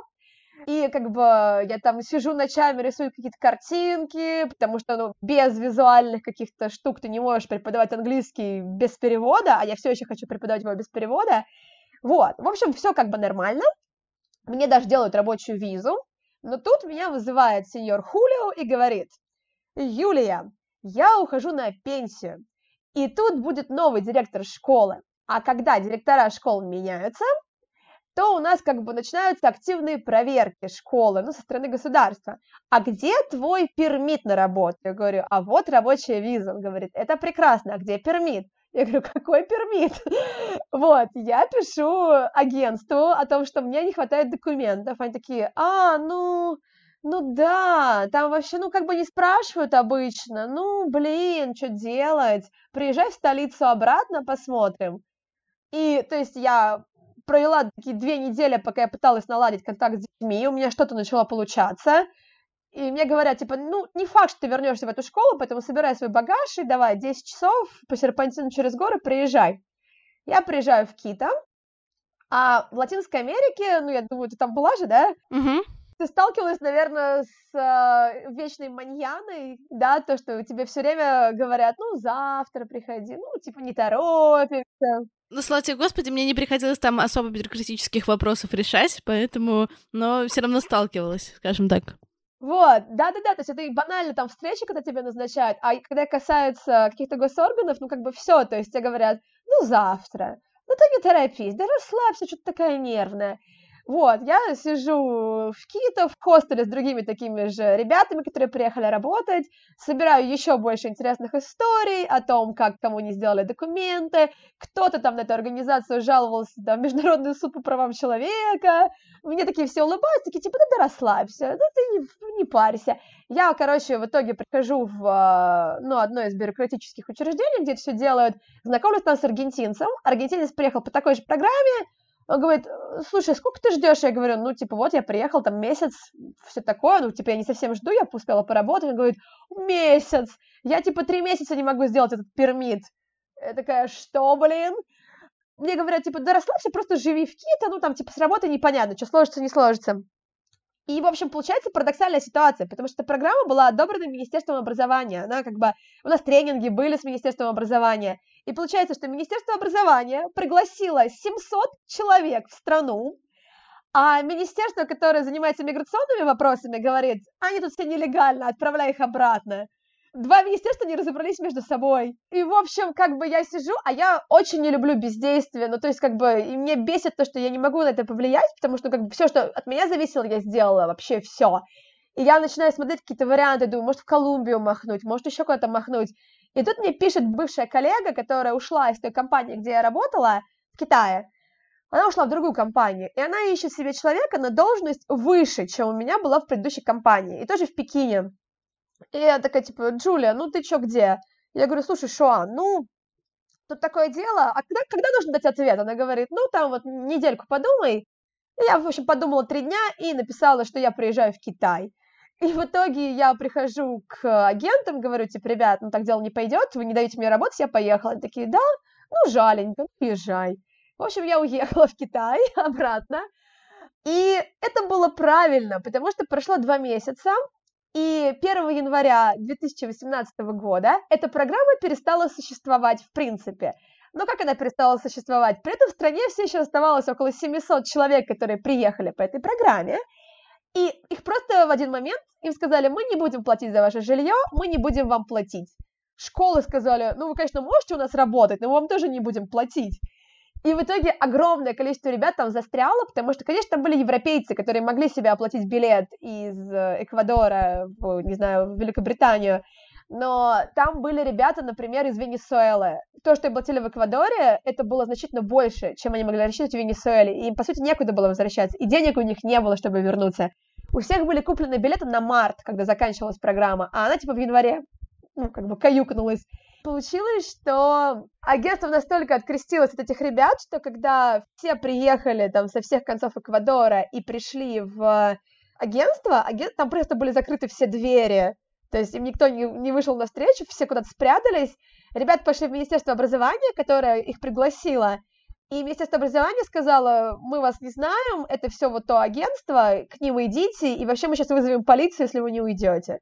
И как бы я там сижу ночами, рисую какие-то картинки, потому что ну, без визуальных каких-то штук ты не можешь преподавать английский без перевода, а я все еще хочу преподавать его без перевода. Вот, в общем, все как бы нормально. Мне даже делают рабочую визу, но тут меня вызывает сеньор Хулио и говорит, Юлия, я ухожу на пенсию, и тут будет новый директор школы. А когда директора школ меняются, то у нас как бы начинаются активные проверки школы, ну, со стороны государства. А где твой пермит на работу? Я говорю, а вот рабочая виза. Он говорит, это прекрасно, а где пермит? Я говорю, какой пермит? Вот, я пишу агентству о том, что мне не хватает документов. Они такие, а, ну, ну да, там вообще, ну, как бы не спрашивают обычно. Ну, блин, что делать? Приезжай в столицу обратно, посмотрим. И, то есть, я провела такие две недели, пока я пыталась наладить контакт с детьми, у меня что-то начало получаться, и мне говорят, типа, ну, не факт, что ты вернешься в эту школу, поэтому собирай свой багаж и давай 10 часов по серпантину через горы приезжай. Я приезжаю в Кита, а в Латинской Америке, ну, я думаю, ты там была же, да?
Угу.
Ты сталкивалась, наверное, с э, вечной маньяной, да, то, что тебе все время говорят, ну, завтра приходи, ну, типа, не торопимся.
Ну, слава тебе, Господи, мне не приходилось там особо бюрократических вопросов решать, поэтому, но все равно сталкивалась, скажем так.
Вот, да-да-да, то есть это и банально там встречи, когда тебя назначают, а когда касается каких-то госорганов, ну как бы все, то есть тебе говорят, ну завтра, ну ты не торопись, да расслабься, что-то такая нервная. Вот, я сижу в Кито, в хостеле с другими такими же ребятами, которые приехали работать, собираю еще больше интересных историй о том, как кому не сделали документы, кто-то там на эту организацию жаловался, в Международный суд по правам человека, мне такие все улыбаются, такие, типа, да, да расслабься, да ты не, не парься. Я, короче, в итоге прихожу в, ну, одно из бюрократических учреждений, где все делают, знакомлюсь там с аргентинцем, аргентинец приехал по такой же программе, он говорит, слушай, сколько ты ждешь? Я говорю, ну, типа, вот я приехал, там месяц, все такое, ну, типа, я не совсем жду, я успела поработать. Он говорит, месяц, я, типа, три месяца не могу сделать этот пермит. Я такая, что, блин? Мне говорят, типа, да расслабься, просто живи в Кита, ну, там, типа, с работы непонятно, что сложится, не сложится. И, в общем, получается парадоксальная ситуация, потому что программа была одобрена Министерством образования. Она как бы... У нас тренинги были с Министерством образования. И получается, что Министерство образования пригласило 700 человек в страну, А министерство, которое занимается миграционными вопросами, говорит, они тут все нелегально, отправляй их обратно. Два министерства не разобрались между собой. И, в общем, как бы я сижу, а я очень не люблю бездействие. Ну, то есть, как бы, и мне бесит то, что я не могу на это повлиять, потому что, как бы, все, что от меня зависело, я сделала, вообще все. И я начинаю смотреть какие-то варианты, думаю, может, в Колумбию махнуть, может, еще куда-то махнуть. И тут мне пишет бывшая коллега, которая ушла из той компании, где я работала, в Китае. Она ушла в другую компанию, и она ищет себе человека на должность выше, чем у меня была в предыдущей компании, и тоже в Пекине. И я такая, типа, Джулия, ну ты чё, где? Я говорю, слушай, Шуан, ну, тут такое дело, а когда, когда нужно дать ответ? Она говорит, ну, там вот недельку подумай. И я, в общем, подумала три дня и написала, что я приезжаю в Китай. И в итоге я прихожу к агентам, говорю, типа, ребят, ну так дело не пойдет, вы не даете мне работать, я поехала. Они такие, да, ну жаленько, ну езжай. В общем, я уехала в Китай обратно. И это было правильно, потому что прошло два месяца, и 1 января 2018 года эта программа перестала существовать в принципе. Но как она перестала существовать? При этом в стране все еще оставалось около 700 человек, которые приехали по этой программе, и их просто в один момент им сказали, мы не будем платить за ваше жилье, мы не будем вам платить. Школы сказали, ну вы, конечно, можете у нас работать, но мы вам тоже не будем платить. И в итоге огромное количество ребят там застряло, потому что, конечно, там были европейцы, которые могли себе оплатить билет из э, Эквадора, в, не знаю, в Великобританию, но там были ребята, например, из Венесуэлы. То, что им платили в Эквадоре, это было значительно больше, чем они могли рассчитывать в Венесуэле, им, по сути, некуда было возвращаться, и денег у них не было, чтобы вернуться. У всех были куплены билеты на март, когда заканчивалась программа, а она, типа, в январе, ну, как бы каюкнулась. Получилось, что агентство настолько открестилось от этих ребят, что когда все приехали там со всех концов Эквадора и пришли в агентство, агент... там просто были закрыты все двери, то есть им никто не, не вышел навстречу, все куда-то спрятались. Ребят пошли в Министерство образования, которое их пригласило, и Министерство образования сказало, мы вас не знаем, это все вот то агентство, к ним идите, и вообще мы сейчас вызовем полицию, если вы не уйдете.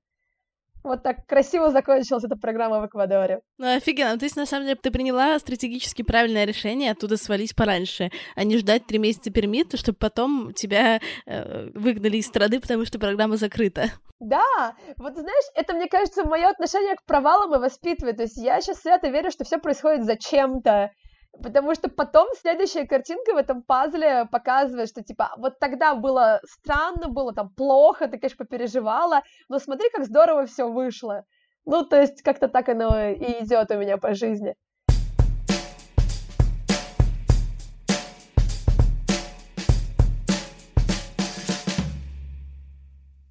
Вот так красиво закончилась эта программа в Эквадоре.
Ну, офигенно. То есть, на самом деле, ты приняла стратегически правильное решение оттуда свалить пораньше, а не ждать три месяца пермита, чтобы потом тебя э, выгнали из страны, потому что программа закрыта.
Да, вот знаешь, это, мне кажется, мое отношение к провалам и воспитывает. То есть я сейчас свято верю, что все происходит зачем-то. Потому что потом следующая картинка в этом пазле показывает, что типа вот тогда было странно, было там плохо, ты, конечно, попереживала, но смотри, как здорово все вышло. Ну, то есть как-то так оно и идет у меня по жизни.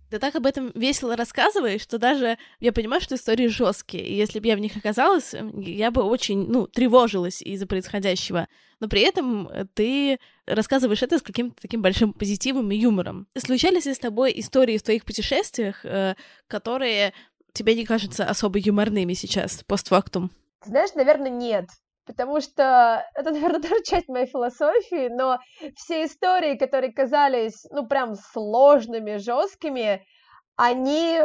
Ты так об этом весело рассказываешь, что даже я понимаю, что истории жесткие, и если бы я в них оказалась, я бы очень, ну, тревожилась из-за происходящего. Но при этом ты рассказываешь это с каким-то таким большим позитивом и юмором. Случались ли с тобой истории в твоих путешествиях, э, которые тебе не кажутся особо юморными сейчас, постфактум?
Знаешь, наверное, нет потому что это, наверное, тоже часть моей философии, но все истории, которые казались, ну, прям сложными, жесткими, они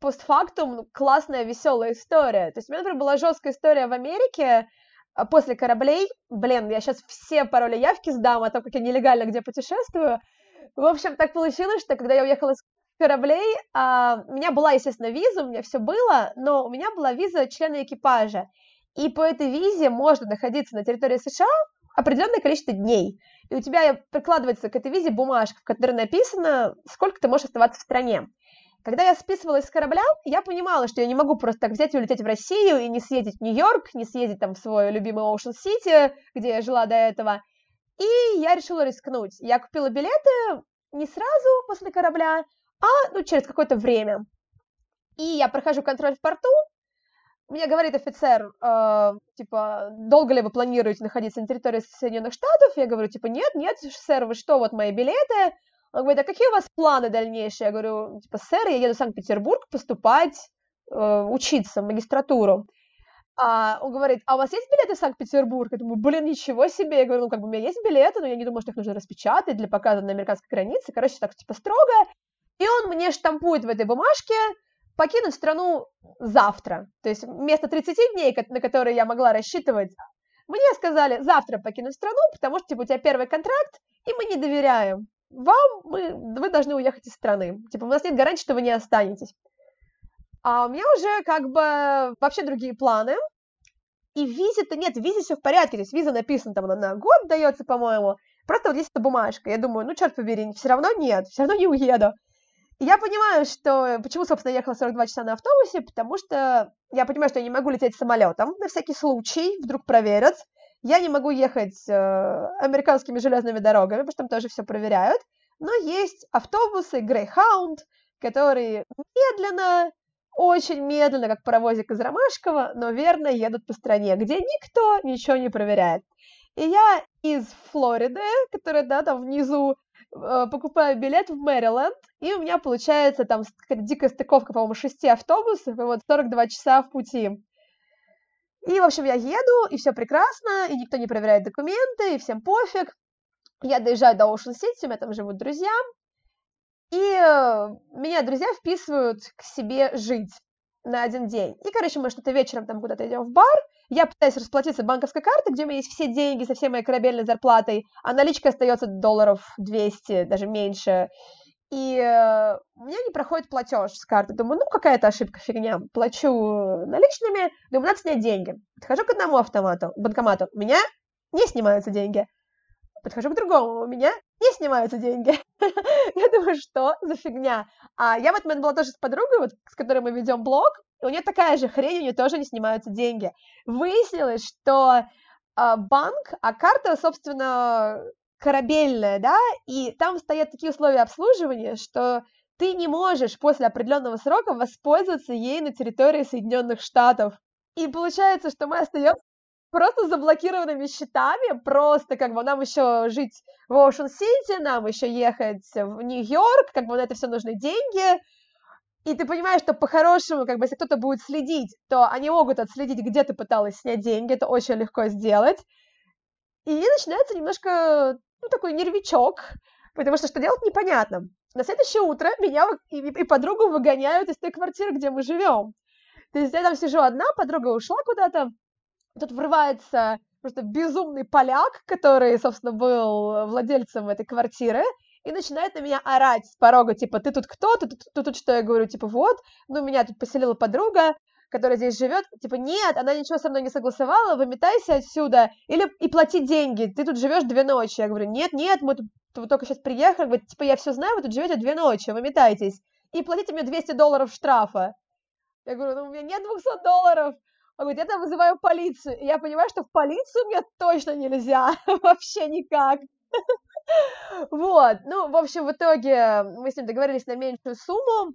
постфактум классная, веселая история. То есть у меня, например, была жесткая история в Америке а, после кораблей. Блин, я сейчас все пароли явки сдам о том, как я нелегально где путешествую. В общем, так получилось, что когда я уехала с кораблей, а, у меня была, естественно, виза, у меня все было, но у меня была виза члена экипажа. И по этой визе можно находиться на территории США определенное количество дней. И у тебя прикладывается к этой визе бумажка, в которой написано, сколько ты можешь оставаться в стране. Когда я списывалась с корабля, я понимала, что я не могу просто так взять и улететь в Россию и не съездить в Нью-Йорк, не съездить там в свой любимый Оушен-Сити, где я жила до этого. И я решила рискнуть. Я купила билеты не сразу после корабля, а ну, через какое-то время. И я прохожу контроль в порту, мне говорит офицер, э, типа, долго ли вы планируете находиться на территории Соединенных Штатов? Я говорю, типа, нет, нет, сэр, вы что, вот мои билеты. Он говорит, а какие у вас планы дальнейшие? Я говорю, типа, сэр, я еду в Санкт-Петербург поступать, э, учиться в магистратуру. А он говорит, а у вас есть билеты в Санкт-Петербург? Я думаю, блин, ничего себе. Я говорю, ну, как бы у меня есть билеты, но я не думаю, что их нужно распечатать для показа на американской границе. Короче, так, типа, строго. И он мне штампует в этой бумажке покинуть страну завтра. То есть вместо 30 дней, на которые я могла рассчитывать, мне сказали завтра покинуть страну, потому что типа, у тебя первый контракт, и мы не доверяем. вам мы, вы должны уехать из страны. Типа, у нас нет гарантии, что вы не останетесь. А у меня уже как бы вообще другие планы. И визе-то нет, визе все в порядке. То есть виза написана там, она на год дается, по-моему. Просто вот есть эта бумажка. Я думаю, ну, черт побери, все равно нет, все равно не уеду. Я понимаю, что... Почему, собственно, я ехала 42 часа на автобусе? Потому что я понимаю, что я не могу лететь самолетом на всякий случай, вдруг проверят. Я не могу ехать э, американскими железными дорогами, потому что там тоже все проверяют. Но есть автобусы Greyhound, которые медленно, очень медленно, как паровозик из Ромашкова, но верно едут по стране, где никто ничего не проверяет. И я из Флориды, которая, да, там внизу, покупаю билет в Мэриленд, и у меня получается там дикая стыковка, по-моему, шести автобусов, и вот 42 часа в пути. И, в общем, я еду, и все прекрасно, и никто не проверяет документы, и всем пофиг. Я доезжаю до City, у меня там живут друзья, и э, меня друзья вписывают к себе жить на один день. И, короче, мы что-то вечером там куда-то идем в бар, я пытаюсь расплатиться банковской картой, где у меня есть все деньги со всей моей корабельной зарплатой, а наличка остается долларов 200, даже меньше и э, у меня не проходит платеж с карты. Думаю, ну какая-то ошибка, фигня. Плачу наличными, думаю, надо снять деньги. Подхожу к одному автомату, банкомату, у меня не снимаются деньги. Подхожу к другому, у меня не снимаются деньги. я думаю, что за фигня? А я в этот момент была тоже с подругой, вот, с которой мы ведем блог, и у нее такая же хрень, у нее тоже не снимаются деньги. Выяснилось, что э, банк, а карта, собственно, корабельная, да, и там стоят такие условия обслуживания, что ты не можешь после определенного срока воспользоваться ей на территории Соединенных Штатов. И получается, что мы остаемся просто заблокированными счетами, просто как бы нам еще жить в Оушен-Сити, нам еще ехать в Нью-Йорк, как бы на это все нужны деньги, и ты понимаешь, что по-хорошему, как бы, если кто-то будет следить, то они могут отследить, где ты пыталась снять деньги, это очень легко сделать. И начинается немножко ну, такой нервичок, потому что что делать непонятно. На следующее утро меня и, и подругу выгоняют из той квартиры, где мы живем. То есть я там сижу одна, подруга ушла куда-то, тут врывается просто безумный поляк, который, собственно, был владельцем этой квартиры, и начинает на меня орать с порога, типа, ты тут кто, ты тут, ты тут что? Я говорю, типа, вот, ну, меня тут поселила подруга, которая здесь живет, типа, нет, она ничего со мной не согласовала, выметайся отсюда, или и плати деньги, ты тут живешь две ночи. Я говорю, нет, нет, мы тут вы только сейчас приехали, говорит, типа, я все знаю, вы тут живете две ночи, выметайтесь, и платите мне 200 долларов штрафа. Я говорю, ну, у меня нет 200 долларов. Он говорит, я там вызываю полицию. И я понимаю, что в полицию мне точно нельзя, вообще никак. Вот, ну, в общем, в итоге мы с ним договорились на меньшую сумму,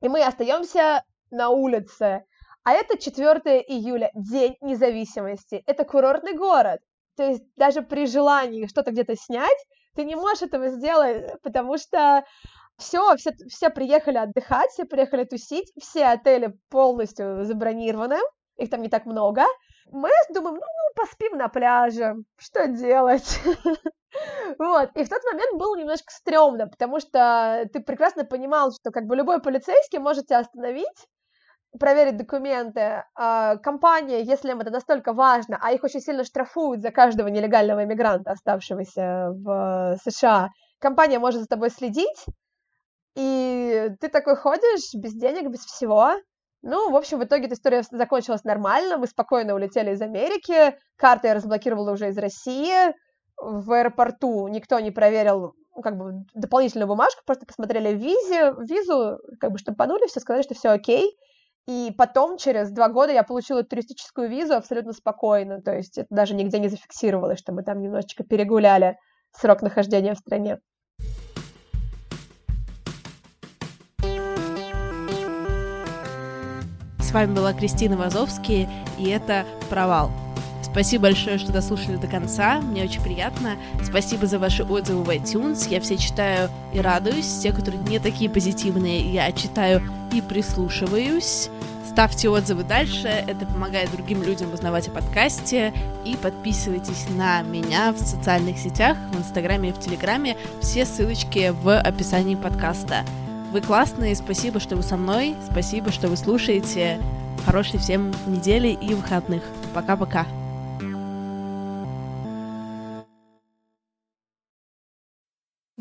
и мы остаемся на улице. А это 4 июля, День независимости. Это курортный город. То есть даже при желании что-то где-то снять, ты не можешь этого сделать, потому что все, все, все приехали отдыхать, все приехали тусить, все отели полностью забронированы, их там не так много. Мы думаем, ну, ну поспим на пляже, что делать? Вот, и в тот момент было немножко стрёмно, потому что ты прекрасно понимал, что как бы любой полицейский может тебя остановить, проверить документы. А, компания, если им это настолько важно, а их очень сильно штрафуют за каждого нелегального иммигранта, оставшегося в США, компания может за тобой следить, и ты такой ходишь без денег, без всего. Ну, в общем, в итоге эта история закончилась нормально, мы спокойно улетели из Америки, карты я разблокировала уже из России, в аэропорту никто не проверил ну, как бы дополнительную бумажку, просто посмотрели визе, визу, как бы штампанули, все сказали, что все окей, и потом, через два года, я получила туристическую визу абсолютно спокойно. То есть это даже нигде не зафиксировалось, что мы там немножечко перегуляли срок нахождения в стране.
С вами была Кристина Вазовский, и это «Провал». Спасибо большое, что дослушали до конца. Мне очень приятно. Спасибо за ваши отзывы в iTunes. Я все читаю и радуюсь. Те, которые не такие позитивные, я читаю и прислушиваюсь. Ставьте отзывы дальше, это помогает другим людям узнавать о подкасте. И подписывайтесь на меня в социальных сетях, в Инстаграме и в Телеграме. Все ссылочки в описании подкаста. Вы классные, спасибо, что вы со мной, спасибо, что вы слушаете. Хорошей всем недели и выходных. Пока-пока.